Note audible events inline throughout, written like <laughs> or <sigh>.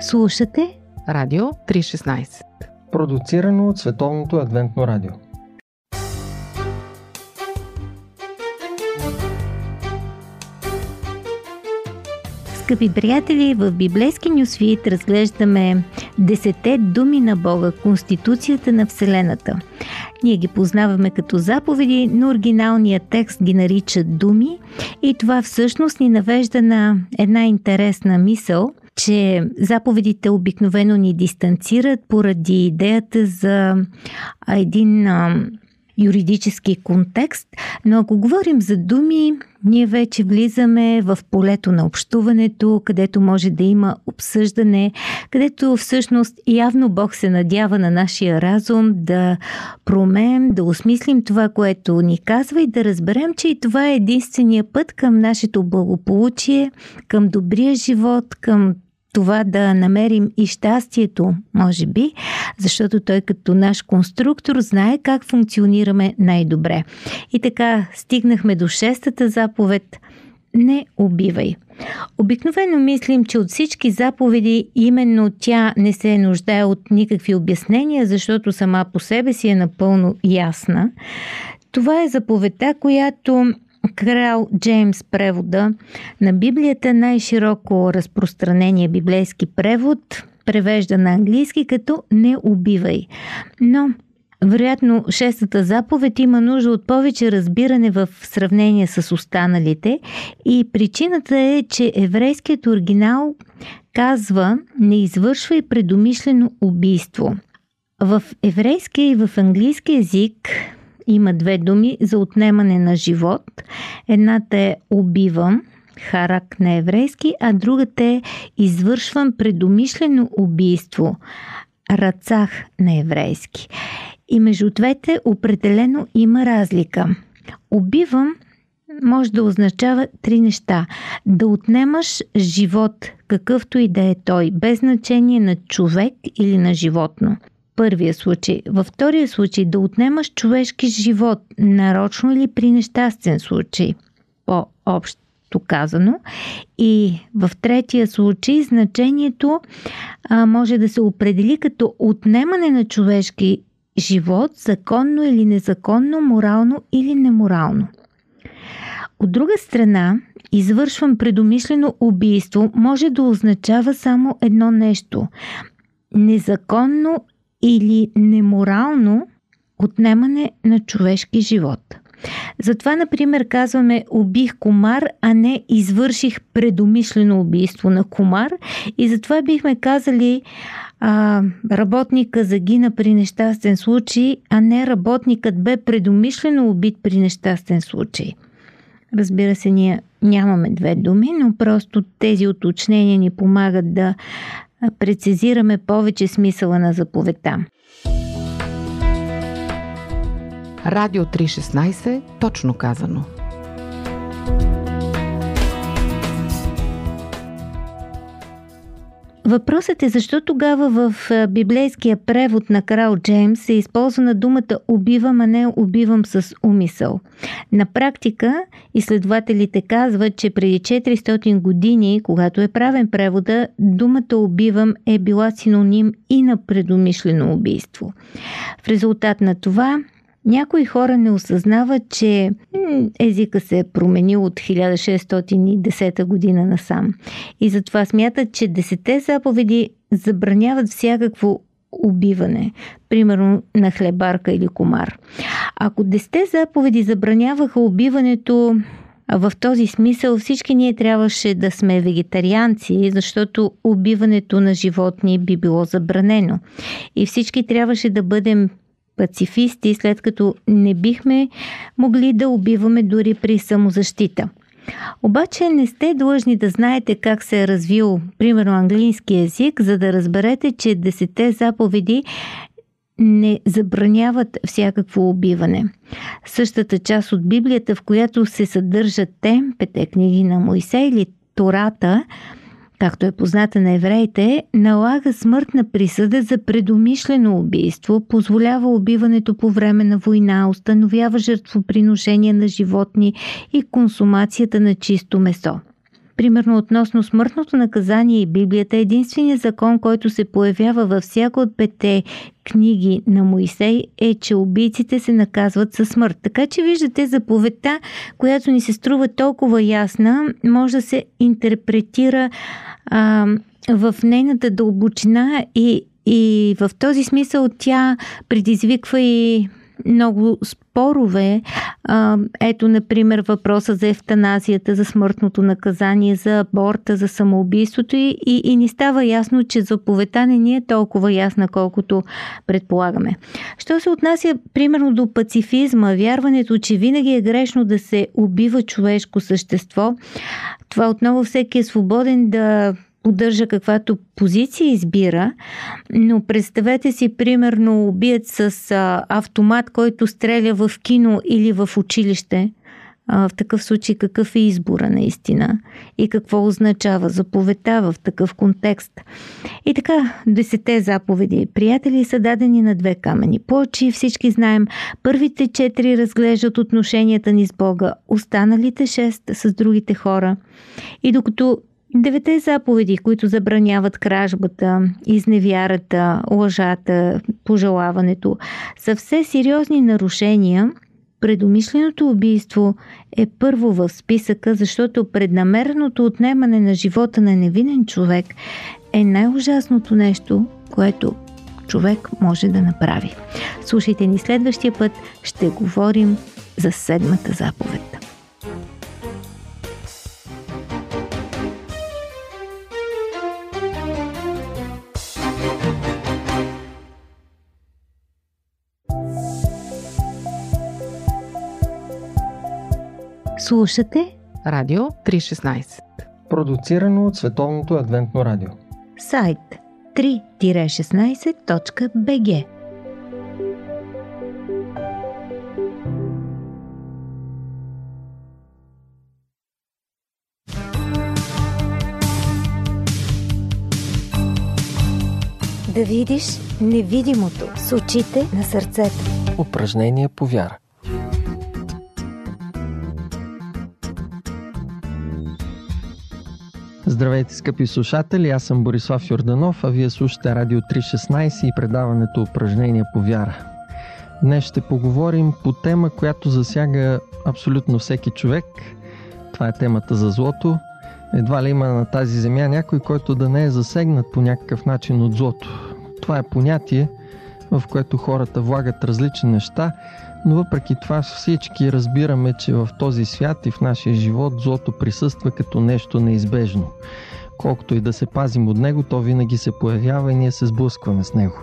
Слушате Радио 316 Продуцирано от Световното адвентно радио Скъпи приятели, в библейски нюсвит разглеждаме Десете думи на Бога, Конституцията на Вселената. Ние ги познаваме като заповеди, но оригиналният текст ги нарича думи и това всъщност ни навежда на една интересна мисъл – че заповедите обикновено ни дистанцират поради идеята за един юридически контекст, но ако говорим за думи, ние вече влизаме в полето на общуването, където може да има обсъждане, където всъщност явно Бог се надява на нашия разум да промеем, да осмислим това, което ни казва и да разберем, че и това е единствения път към нашето благополучие, към добрия живот, към това да намерим и щастието, може би, защото той като наш конструктор знае как функционираме най-добре. И така стигнахме до шестата заповед не убивай. Обикновено мислим, че от всички заповеди именно тя не се нуждае от никакви обяснения, защото сама по себе си е напълно ясна. Това е заповедта, която Крал Джеймс превода на Библията най-широко разпространение библейски превод, превежда на английски като не убивай. Но вероятно, шестата заповед има нужда от повече разбиране в сравнение с останалите и причината е, че еврейският оригинал казва не извършвай предумишлено убийство. В еврейския и в английски язик има две думи за отнемане на живот. Едната е убивам, харак на еврейски, а другата е извършвам предумишлено убийство, рацах на еврейски. И между двете определено има разлика. Убивам може да означава три неща. Да отнемаш живот, какъвто и да е той, без значение на човек или на животно първия случай. Във втория случай да отнемаш човешки живот, нарочно или при нещастен случай, по-общо казано. И в третия случай значението а, може да се определи като отнемане на човешки живот, законно или незаконно, морално или неморално. От друга страна, извършвам предумишлено убийство може да означава само едно нещо незаконно или неморално отнемане на човешки живот. Затова, например, казваме убих комар, а не извърших предумишлено убийство на комар и затова бихме казали а, работника загина при нещастен случай, а не работникът бе предумишлено убит при нещастен случай. Разбира се, ние нямаме две думи, но просто тези уточнения ни помагат да прецизираме повече смисъла на заповедта. Радио 316, точно казано – Въпросът е защо тогава в библейския превод на крал Джеймс е използвана думата убивам, а не убивам с умисъл. На практика изследователите казват, че преди 400 години, когато е правен превода, думата убивам е била синоним и на предумишлено убийство. В резултат на това някои хора не осъзнават, че езика се е променил от 1610 година насам. И затова смятат, че десете заповеди забраняват всякакво убиване, примерно на хлебарка или комар. Ако десете заповеди забраняваха убиването, в този смисъл всички ние трябваше да сме вегетарианци, защото убиването на животни би било забранено. И всички трябваше да бъдем пацифисти, след като не бихме могли да убиваме дори при самозащита. Обаче не сте длъжни да знаете как се е развил, примерно, английски язик, за да разберете, че десете заповеди не забраняват всякакво убиване. Същата част от Библията, в която се съдържат те, пете книги на Моисей или Тората, както е позната на евреите, налага смъртна присъда за предумишлено убийство, позволява убиването по време на война, установява жертвоприношение на животни и консумацията на чисто месо. Примерно относно смъртното наказание и Библията, единственият закон, който се появява във всяко от пете книги на Моисей е, че убийците се наказват със смърт. Така че виждате заповедта, която ни се струва толкова ясна, може да се интерпретира а, в нейната дълбочина и, и в този смисъл тя предизвиква и много спорове. Ето, например, въпроса за ефтаназията, за смъртното наказание, за аборта, за самоубийството и, и, и ни става ясно, че заповедта не ни е толкова ясна, колкото предполагаме. Що се отнася, примерно, до пацифизма, вярването, че винаги е грешно да се убива човешко същество, това отново всеки е свободен да поддържа каквато позиция избира, но представете си, примерно, убият с автомат, който стреля в кино или в училище. В такъв случай какъв е избора наистина и какво означава заповедта в такъв контекст. И така, десете заповеди приятели са дадени на две камени плочи. Всички знаем, първите четири разглеждат отношенията ни с Бога, останалите шест с другите хора. И докато Девете заповеди, които забраняват кражбата, изневярата, лъжата, пожелаването, са все сериозни нарушения. Предумишленото убийство е първо в списъка, защото преднамереното отнемане на живота на невинен човек е най-ужасното нещо, което човек може да направи. Слушайте ни следващия път, ще говорим за седмата заповед. Слушате Радио 316 Продуцирано от Световното адвентно радио. Сайт 3-16.bg Да видиш невидимото с очите на сърцето. Упражнение по вяра Здравейте, скъпи слушатели! Аз съм Борислав Йорданов, а вие слушате Радио 316 и предаването Упражнения по вяра. Днес ще поговорим по тема, която засяга абсолютно всеки човек. Това е темата за злото. Едва ли има на тази земя някой, който да не е засегнат по някакъв начин от злото. Това е понятие, в което хората влагат различни неща, но въпреки това всички разбираме, че в този свят и в нашия живот злото присъства като нещо неизбежно. Колкото и да се пазим от него, то винаги се появява и ние се сблъскваме с него.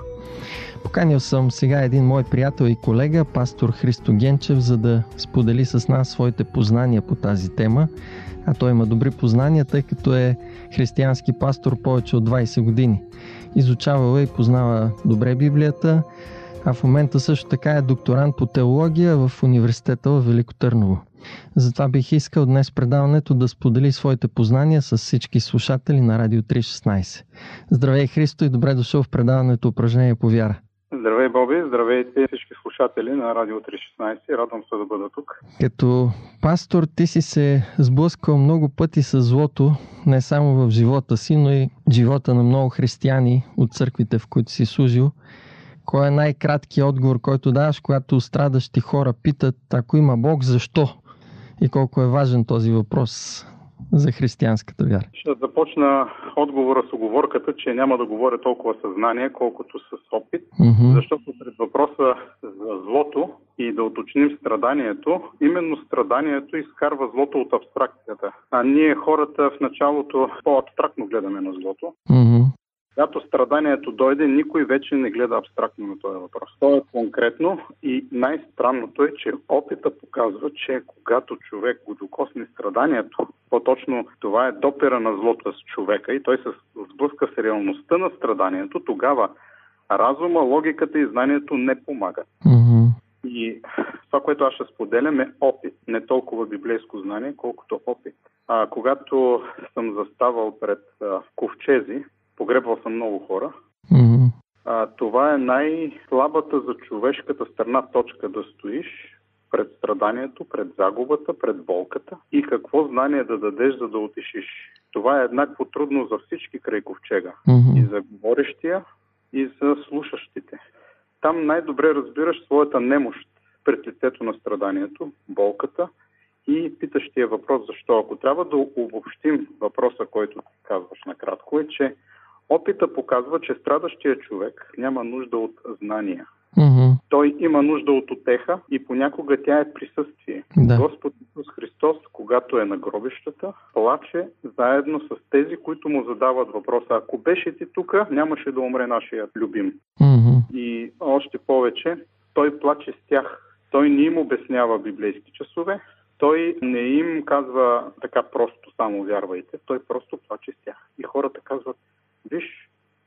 Поканил съм сега един мой приятел и колега, пастор Христо Генчев, за да сподели с нас своите познания по тази тема. А той има добри познания, тъй като е християнски пастор повече от 20 години. Изучавал е и познава добре Библията, а в момента също така е докторант по теология в университета в Велико Търново. Затова бих искал днес предаването да сподели своите познания с всички слушатели на Радио 316. Здравей, Христо, и добре дошъл в предаването Упражнение по вяра. Здравей, Боби! Здравейте всички слушатели на Радио 316. Радвам се да бъда тук. Като пастор ти си се сблъскал много пъти с злото, не само в живота си, но и живота на много християни от църквите, в които си служил – кой е най-краткият отговор, който даваш, когато страдащи хора питат, ако има Бог, защо? И колко е важен този въпрос за християнската вяра? Ще започна отговора с оговорката, че няма да говоря толкова съзнание, колкото с опит, mm-hmm. защото пред въпроса за злото и да уточним страданието, именно страданието изкарва злото от абстракцията. А ние хората в началото по-абстрактно гледаме на злото. Mm-hmm. Когато страданието дойде, никой вече не гледа абстрактно на този въпрос. То е конкретно и най-странното е, че опита показва, че когато човек го докосне страданието, по-точно това е допера на злото с човека и той се сблъска с реалността на страданието, тогава разума, логиката и знанието не помагат. Mm-hmm. И това, което аз ще споделям е опит, не толкова библейско знание, колкото опит. А, когато съм заставал пред а, ковчези, Погребвал съм много хора. Mm-hmm. А, това е най-слабата за човешката страна точка да стоиш, пред страданието, пред загубата, пред болката и какво знание да дадеш, за да отишиш. Това е еднакво трудно за всички край ковчега. Mm-hmm. И за говорещия, и за слушащите. Там най-добре разбираш своята немощ пред лицето на страданието, болката и питащия въпрос защо. Ако трябва да обобщим въпроса, който казваш накратко, е, че опита показва, че страдащия човек няма нужда от знания. Mm-hmm. Той има нужда от отеха и понякога тя е присъствие. Да. Господ Исус Христос, когато е на гробищата, плаче заедно с тези, които му задават въпроса. Ако беше ти тук, нямаше да умре нашия любим. Mm-hmm. И още повече, той плаче с тях. Той не им обяснява библейски часове, той не им казва така просто само вярвайте, той просто плаче с тях. И хората казват, виж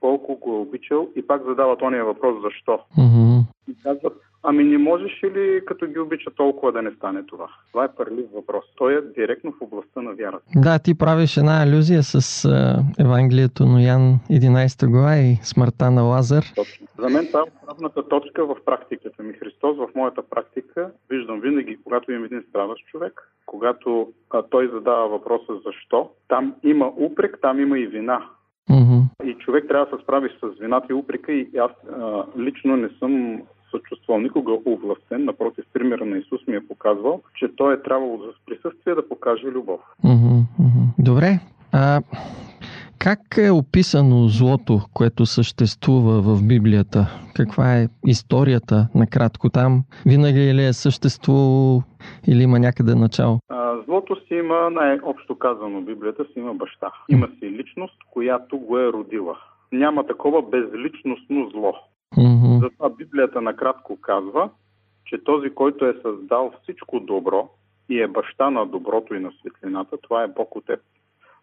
колко го е обичал и пак задават ония въпрос защо. Mm-hmm. И казват, ами не можеш ли като ги обича толкова да не стане това? Това е пърлив въпрос. Той е директно в областта на вярата. Да, ти правиш една алюзия с uh, Евангелието на Ян 11 глава и смъртта на Лазар. Точно. За мен това е правната точка в практиката ми. Христос в моята практика виждам винаги, когато имам един страдащ човек, когато а, той задава въпроса защо, там има упрек, там има и вина. Mm-hmm. И човек трябва да се справи с вината и упрека и аз а, лично не съм съчувствал никога овластен, напротив, примера на Исус ми е показвал, че той е трябвало за присъствие да покаже любов. Mm-hmm. Добре. А, как е описано злото, което съществува в Библията? Каква е историята накратко там? Винаги ли е съществувало или има някъде начало? А, злото си има, най-общо казано Библията си има баща. Има си личност, която го е родила. Няма такова безличностно зло. Mm-hmm. Затова Библията накратко казва, че този, който е създал всичко добро и е баща на доброто и на светлината, това е Бог Отец.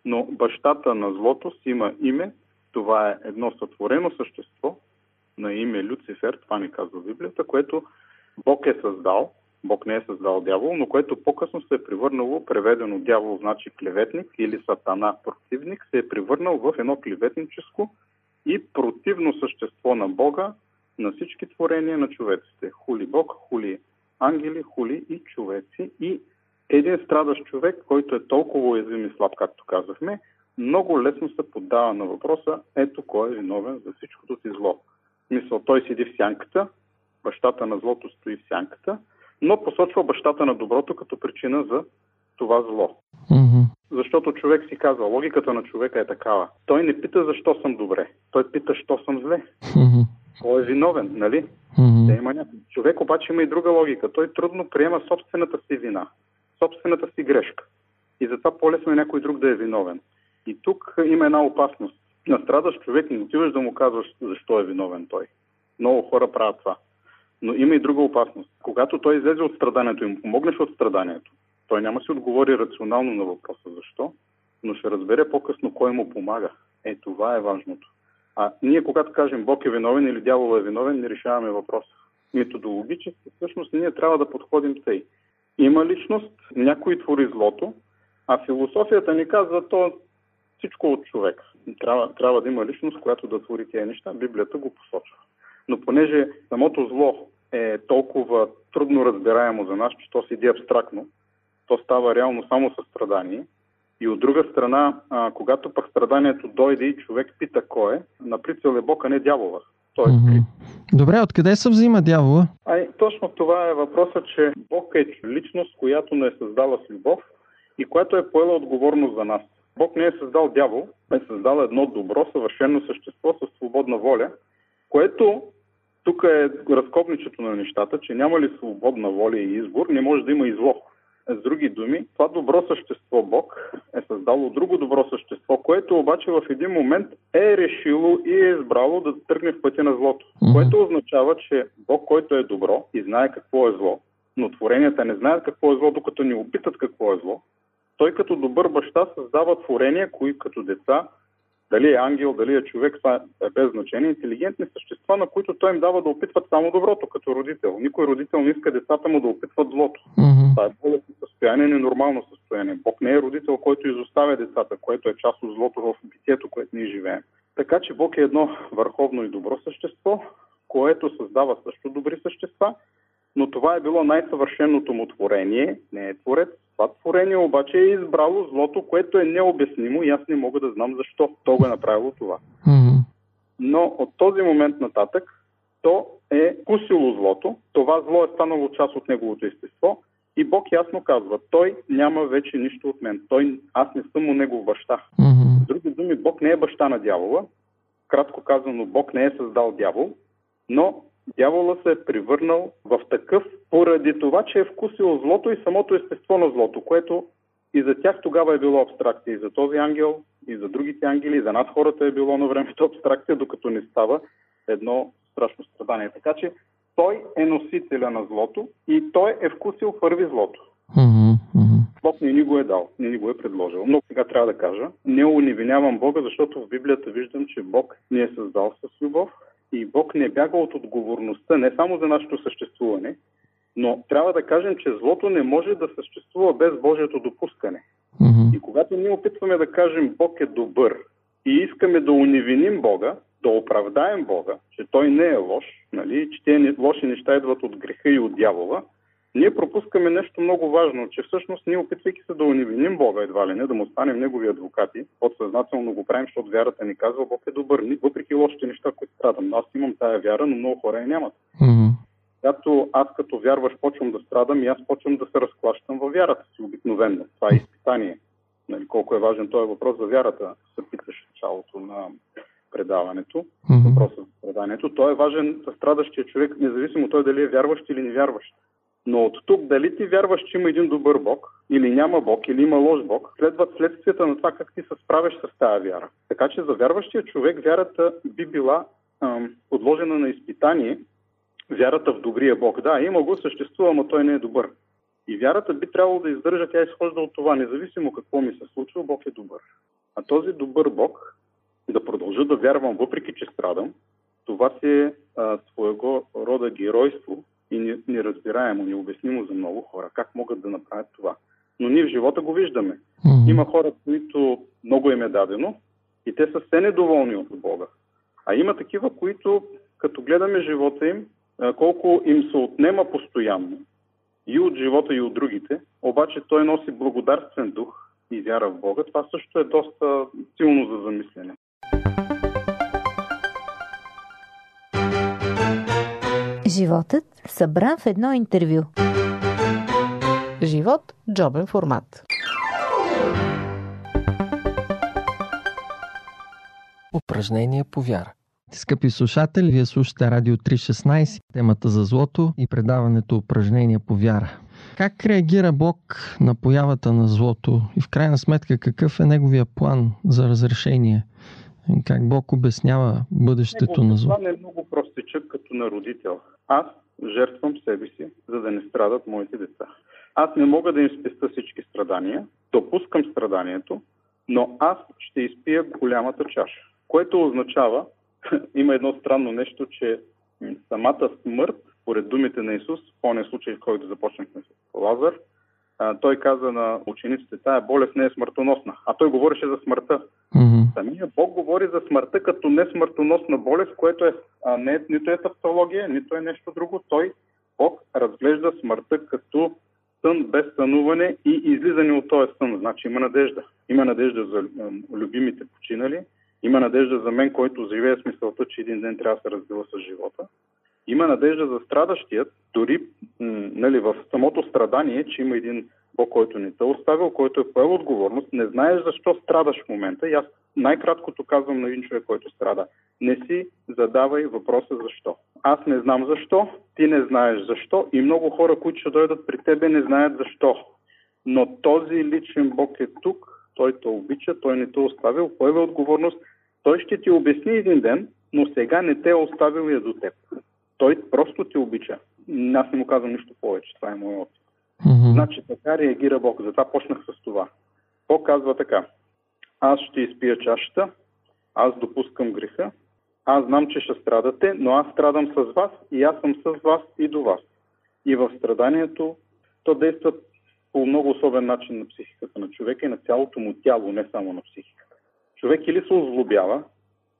Но бащата на злото си има име, това е едно сътворено същество на име Люцифер, това ни казва Библията, което Бог е създал, Бог не е създал дявол, но което по-късно се е превърнало, преведено дявол значи клеветник или сатана противник, се е превърнал в едно клеветническо и противно същество на Бога, на всички творения на човеците. Хули Бог, хули ангели, хули и човеци. И един страдащ човек, който е толкова уязвим и слаб, както казахме, много лесно се поддава на въпроса, ето кой е виновен за всичкото ти зло. Мисъл, той седи в сянката, бащата на злото стои в сянката, но посочва бащата на доброто като причина за това зло. Mm-hmm. Защото човек си казва, логиката на човека е такава. Той не пита защо съм добре, той пита, що съм зле. Mm-hmm. Кой е виновен, нали? Mm-hmm. Те има някакъв. Човек обаче има и друга логика. Той трудно приема собствената си вина, собствената си грешка. И затова по-лесно е някой друг да е виновен. И тук има една опасност. На страдащ човек не отиваш да му казваш защо е виновен той. Много хора правят това. Но има и друга опасност. Когато той излезе от страданието и му помогнеш от страданието, той няма си отговори рационално на въпроса защо, но ще разбере по-късно кой му помага. Е, това е важното. А ние, когато кажем Бог е виновен или дявол е виновен, не решаваме въпроса. Методологически, всъщност, ние трябва да подходим тъй. Има личност, някой твори злото, а философията ни казва то всичко от човек. Трябва, трябва да има личност, която да твори тези неща. Библията го посочва. Но понеже самото зло е толкова трудно разбираемо за нас, че то седи абстрактно, то става реално само със страдание. И от друга страна, а, когато пък страданието дойде и човек пита кой е, на прицел е Бог, а не дявола. Той е mm-hmm. Добре, откъде се взима дявола? Ай, точно това е въпросът, че Бог е личност, която не е създала с любов и която е поела отговорност за нас. Бог не е създал дявол, е създал едно добро, съвършено същество с свободна воля, което тук е разковничето на нещата, че няма ли свободна воля и избор, не може да има и зло. С други думи, това добро същество Бог е създало друго добро същество, което обаче в един момент е решило и е избрало да тръгне в пътя на злото. Mm-hmm. Което означава, че Бог, който е добро и знае какво е зло, но творенията не знаят какво е зло, докато ни опитат какво е зло, той като добър баща създава творения, които като деца дали е ангел, дали е човек, това е без значение. Интелигентни същества, на които той им дава да опитват само доброто като родител. Никой родител не иска децата му да опитват злото. Mm-hmm. Това е болестно състояние, ненормално състояние. Бог не е родител, който изоставя децата, което е част от злото в битието, което ние живеем. Така че Бог е едно върховно и добро същество, което създава също добри същества но това е било най-съвършеното му творение, не е творец. Това творение обаче е избрало злото, което е необяснимо и аз не мога да знам защо то го е направило това. Mm-hmm. Но от този момент нататък то е кусило злото, това зло е станало част от неговото естество и Бог ясно казва, той няма вече нищо от мен. Той, аз не съм му негов баща. Mm-hmm. С други думи, Бог не е баща на дявола. Кратко казано, Бог не е създал дявол, но дявола се е превърнал в такъв поради това, че е вкусил злото и самото естество на злото, което и за тях тогава е било абстракция. И за този ангел, и за другите ангели, и за нас хората е било на времето абстракция, докато не става едно страшно страдание. Така че той е носителя на злото и той е вкусил първи злото. Mm-hmm. Бог не ни го е дал, не ни го е предложил. Но сега трябва да кажа, не унивинявам Бога, защото в Библията виждам, че Бог ни е създал с любов и Бог не бяга от отговорността не само за нашето съществуване, но трябва да кажем, че злото не може да съществува без Божието допускане. Mm-hmm. И когато ние опитваме да кажем Бог е добър и искаме да унивиним Бога, да оправдаем Бога, че Той не е лош, нали, че тези лоши неща идват от греха и от дявола, ние пропускаме нещо много важно, че всъщност ние опитвайки се да унивиним Бога едва ли не, да му станем негови адвокати, подсъзнателно го правим, защото вярата ни казва Бог е добър, въпреки лошите неща, които страдам. Аз имам тая вяра, но много хора я нямат. Mm-hmm. Когато аз като вярваш почвам да страдам и аз почвам да се разклащам във вярата си обикновенно. Това е изпитание. Нали, колко е важен този въпрос за вярата, се питаш в началото на предаването, mm-hmm. въпроса за преданието. Той е важен за страдащия човек, независимо той дали е вярващ или невярващ. Но от тук дали ти вярваш, че има един добър Бог, или няма Бог, или има лош Бог, следват следствията на това как ти се справяш с тази вяра. Така че за вярващия човек вярата би била ам, подложена на изпитание, вярата в добрия Бог. Да, има го, съществува, но той не е добър. И вярата би трябвало да издържа, тя изхожда от това, независимо какво ми се случва, Бог е добър. А този добър Бог, да продължа да вярвам, въпреки че страдам, това си е а, своего рода геройство, и неразбираемо, необяснимо за много хора. Как могат да направят това? Но ние в живота го виждаме. Mm-hmm. Има хора, които много им е дадено и те са все недоволни от Бога. А има такива, които, като гледаме живота им, колко им се отнема постоянно и от живота, и от другите, обаче той носи благодарствен дух и вяра в Бога. Това също е доста силно за замислене. Животът събран в едно интервю. Живот – джобен формат. Упражнение по вяра. Скъпи слушатели, вие слушате Радио 316, темата за злото и предаването упражнение по вяра. Как реагира Бог на появата на злото и в крайна сметка какъв е неговия план за разрешение? Как Бог обяснява бъдещето на злото? Това не е много простичък като на родител. Аз жертвам себе си, за да не страдат моите деца. Аз не мога да им спеста всички страдания, допускам страданието, но аз ще изпия голямата чаша. Което означава, <laughs> има едно странно нещо, че самата смърт, поред думите на Исус, по не случай, в който започнахме с Лазар, той каза на учениците, тая болест не е смъртоносна. А той говореше за смъртта. Mm-hmm. Самия Бог говори за смъртта като не смъртоносна болест, което е, а, не, нито е тавтология, нито е нещо друго. Той, Бог, разглежда смъртта като сън без сънуване и излизане от този сън. Значи има надежда. Има надежда за любимите починали, има надежда за мен, който живее с мисълта, че един ден трябва да се развива с живота. Има надежда за страдащият, дори нали, в самото страдание, че има един Бог, който не те оставил, който е поел отговорност, не знаеш защо страдаш в момента. И аз най-краткото казвам на един човек, който страда. Не си задавай въпроса защо. Аз не знам защо, ти не знаеш защо и много хора, които ще дойдат при тебе, не знаят защо. Но този личен Бог е тук, той те обича, той не те оставил, поева отговорност, той ще ти обясни един ден, но сега не те е оставил я до теб. Той просто те обича. Аз не му казвам нищо повече. Това е моят опит. Mm-hmm. Значи така реагира Бог. Затова почнах с това. Бог казва така. Аз ще изпия чашата, аз допускам греха, аз знам, че ще страдате, но аз страдам с вас и аз съм с вас и до вас. И в страданието то действа по много особен начин на психиката на човека и на цялото му тяло, не само на психиката. Човек или се озлобява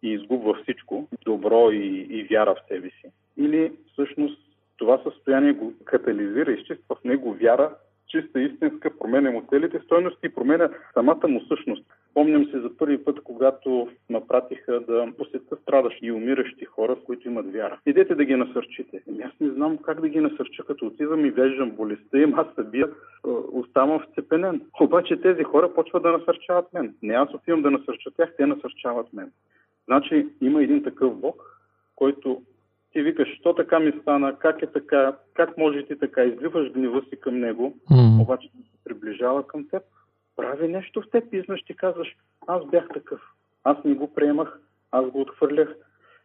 и изгубва всичко, добро и, и вяра в себе си, или всъщност Това състояние го катализира, изчиства в него вяра, чиста истинска, променя му целите стойности и променя самата му същност. Помням се за първи път, когато напратиха да посетя страдащи и умиращи хора, които имат вяра. Идете да ги насърчите. Ами аз не знам как да ги насърча, като отивам и веждам болестта им, аз събия, оставам вцепенен. Обаче тези хора почват да насърчават мен. Не аз отивам да насърча тях, те насърчават мен. Значи има един такъв Бог, който ти викаш, що така ми стана, как е така, как може ти така, изливаш гнева си към него, mm. обаче се приближава към теб, прави нещо в теб и изнъж ти казваш, аз бях такъв, аз не го приемах, аз го отхвърлях,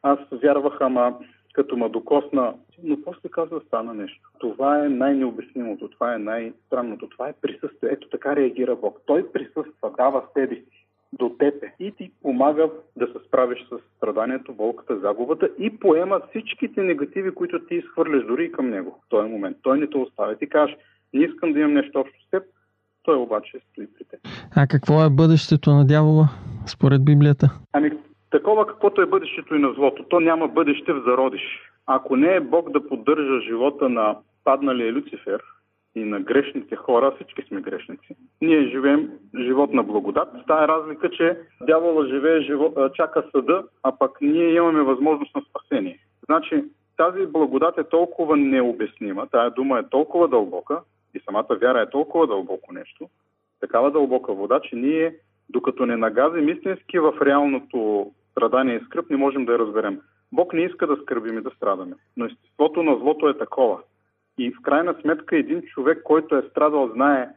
аз вярвах, ама като ма докосна, но после казва стана нещо. Това е най-необяснимото, това е най-странното, това е присъствие. Ето така реагира Бог. Той присъства, дава себе си до тебе и ти помага да се справиш с страданието, болката, загубата и поема всичките негативи, които ти изхвърляш дори и към него в този момент. Той не те оставя. Ти кажеш, не искам да имам нещо общо с теб, той обаче стои при теб. А какво е бъдещето на дявола, според Библията? Ами, такова каквото е бъдещето и на злото. То няма бъдеще в зародиш. Ако не е Бог да поддържа живота на падналия Люцифер, и на грешните хора, всички сме грешници. Ние живеем живот на благодат. Тая разлика, че дявола живее, живот, чака съда, а пък ние имаме възможност на спасение. Значи, тази благодат е толкова необяснима, тая дума е толкова дълбока и самата вяра е толкова дълбоко нещо, такава дълбока вода, че ние, докато не нагазим истински в реалното страдание и скръп, не можем да я разберем. Бог не иска да скърбим и да страдаме, но естеството на злото е такова. И в крайна сметка един човек, който е страдал, знае,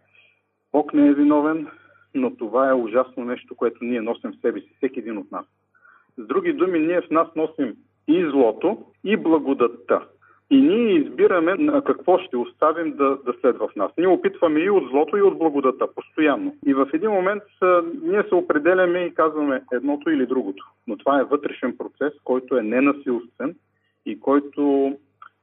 Бог не е виновен, но това е ужасно нещо, което ние носим в себе си, всеки един от нас. С други думи, ние в нас носим и злото, и благодатта. И ние избираме на какво ще оставим да, да следва в нас. Ние опитваме и от злото, и от благодата, постоянно. И в един момент а, ние се определяме и казваме едното или другото. Но това е вътрешен процес, който е ненасилствен и който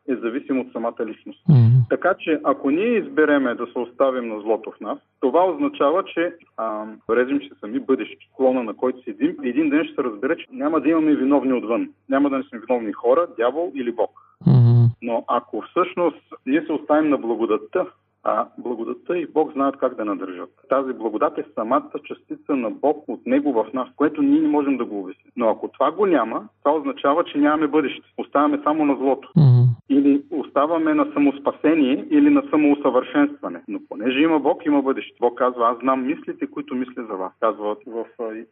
е зависим от самата личност. Mm-hmm. Така че, ако ние избереме да се оставим на злото в нас, това означава, че а, режим ще сами бъдещи клона, на който седим, един ден ще се разбере, че няма да имаме виновни отвън. Няма да не сме виновни хора, дявол или Бог. Mm-hmm. Но ако всъщност ние се оставим на благодатта, а благодатта и Бог знаят как да надържат. Тази благодат е самата частица на Бог от Него в нас, което ние не можем да го обясним. Но ако това го няма, това означава, че нямаме бъдеще. Оставаме само на злото. Mm-hmm. Или оставаме на самоспасение или на самоусъвършенстване. Но понеже има Бог, има бъдеще. Бог казва, аз знам мислите, които мисля за вас. Казва в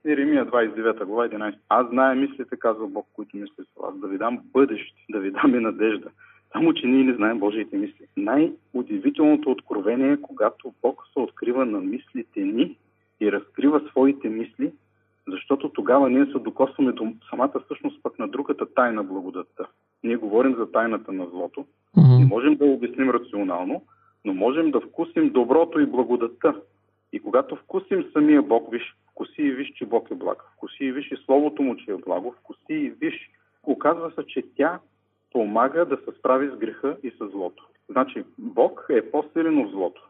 Иеремия 29 глава 11. Аз знае мислите, казва Бог, които мисля за вас. Да ви дам бъдеще, да ви дам и надежда. Само, че ние не знаем Божиите мисли. Най-удивителното откровение е, когато Бог се открива на мислите ни и разкрива своите мисли, защото тогава ние се докосваме до самата същност пък на другата тайна благодатта. Ние говорим за тайната на злото. Mm-hmm. Не можем да обясним рационално, но можем да вкусим доброто и благодатта. И когато вкусим самия Бог, виж, вкуси и виж, че Бог е благ. Вкуси и виж и Словото му, че е благо. Вкуси и виж. Оказва се, че тя помага да се справи с греха и с злото. Значи, Бог е по-силен от злото.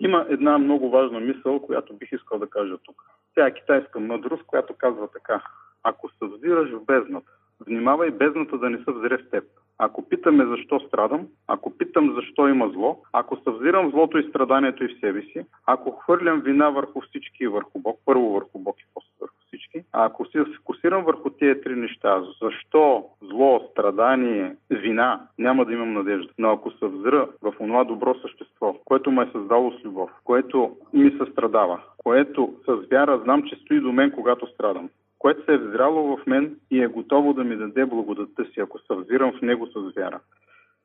Има една много важна мисъл, която бих искал да кажа тук. Тя е китайска мъдрост, която казва така. Ако се взираш в бездната, внимавай бездната да не се взре в теб. Ако питаме защо страдам, ако питам защо има зло, ако съвзирам злото и страданието и в себе си, ако хвърлям вина върху всички и върху Бог, първо върху Бог и после върху всички, а ако се фокусирам върху тези три неща, защо зло, страдание, вина, няма да имам надежда. Но ако се взра в това добро същество, което ме е създало с любов, което ми се страдава, което с вяра знам, че стои до мен, когато страдам, което се е взряло в мен и е готово да ми даде благодатта си, ако се взирам в него с вяра.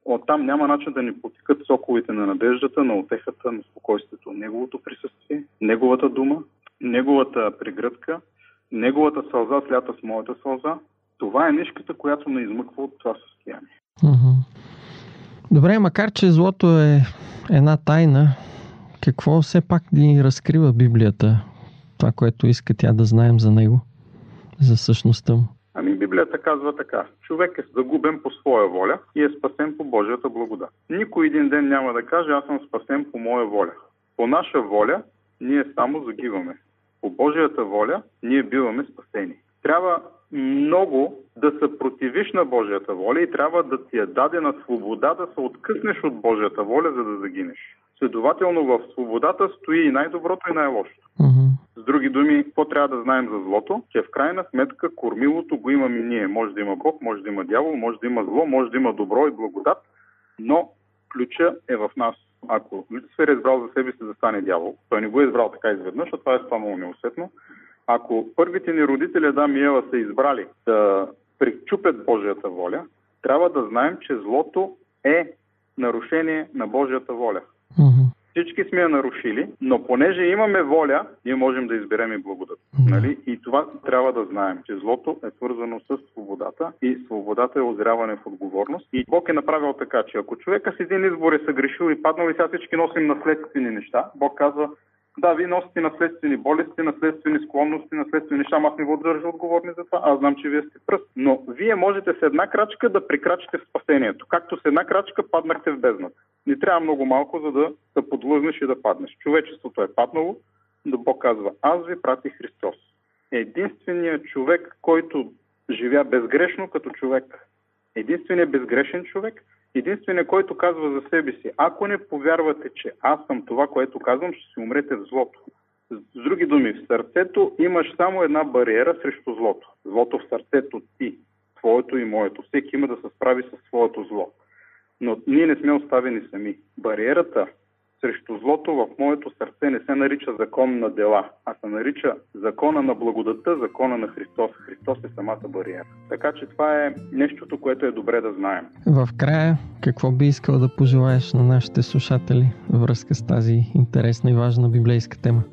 Оттам няма начин да ни потикат соковите на надеждата, на отехата, на спокойствието. Неговото присъствие, неговата дума, неговата прегръдка, неговата сълза слята с моята сълза. Това е нишката, която ме измъква от това състояние. Добре, макар че злото е една тайна, какво все пак ни разкрива Библията? Това, което иска тя да знаем за него? за същността му? Ами Библията казва така. Човек е загубен по своя воля и е спасен по Божията благодат. Никой един ден няма да каже аз съм спасен по моя воля. По наша воля ние само загиваме. По Божията воля ние биваме спасени. Трябва много да се противиш на Божията воля и трябва да ти е дадена свобода да се откъснеш от Божията воля, за да загинеш. Следователно в свободата стои и най-доброто и най-лошото. Uh-huh. С други думи, какво трябва да знаем за злото? Че в крайна сметка кормилото го имаме ние. Може да има Бог, може да има дявол, може да има зло, може да има добро и благодат, но ключа е в нас. Ако Люцифер е избрал за себе си да стане дявол, той не го е избрал така изведнъж, а това е станало неусетно. Ако първите ни родители Адам и Ева са избрали да пречупят Божията воля, трябва да знаем, че злото е нарушение на Божията воля. Uh-huh. Всички сме я нарушили, но понеже имаме воля, ние можем да изберем и благодат. Uh-huh. Нали? И това трябва да знаем, че злото е свързано с свободата и свободата е озряване в отговорност. И Бог е направил така, че ако човека с един избор е съгрешил и паднал и сега всички носим наследствени неща, Бог казва, да, вие носите наследствени болести, наследствени склонности, наследствени неща. Аз не го държа отговорни за това. Аз знам, че вие сте пръст. Но вие можете с една крачка да прекрачите в спасението. Както с една крачка паднахте в бездната. Не трябва много малко, за да се подлъзнеш и да паднеш. Човечеството е паднало, да Бог казва, аз ви прати Христос. Единственият човек, който живя безгрешно като човек, единственият безгрешен човек, Единственият, който казва за себе си, ако не повярвате, че аз съм това, което казвам, ще си умрете в злото. С други думи, в сърцето имаш само една бариера срещу злото. Злото в сърцето ти, твоето и моето. Всеки има да се справи с своето зло. Но ние не сме оставени сами. Бариерата срещу злото в моето сърце не се нарича закон на дела, а се нарича закона на благодата, закона на Христос. Христос е самата бариера. Така че това е нещото, което е добре да знаем. В края, какво би искал да пожелаеш на нашите слушатели във връзка с тази интересна и важна библейска тема?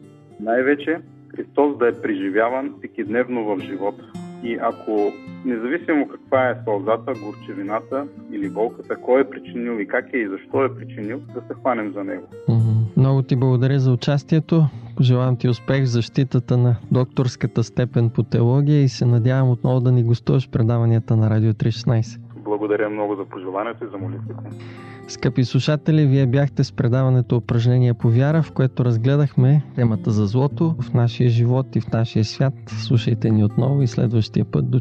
Най-вече Христос да е преживяван всеки дневно в живота. И ако независимо каква е сълзата, горчевината или болката, кой е причинил и как е и защо е причинил, да се хванем за него. Много ти благодаря за участието. Пожелавам ти успех в защитата на докторската степен по теология и се надявам отново да ни гостуваш предаванията на Радио 316. Благодаря много за пожеланието и за молитвите. Скъпи слушатели, вие бяхте с предаването Упражнения по вяра, в което разгледахме темата за злото в нашия живот и в нашия свят. Слушайте ни отново и следващия път до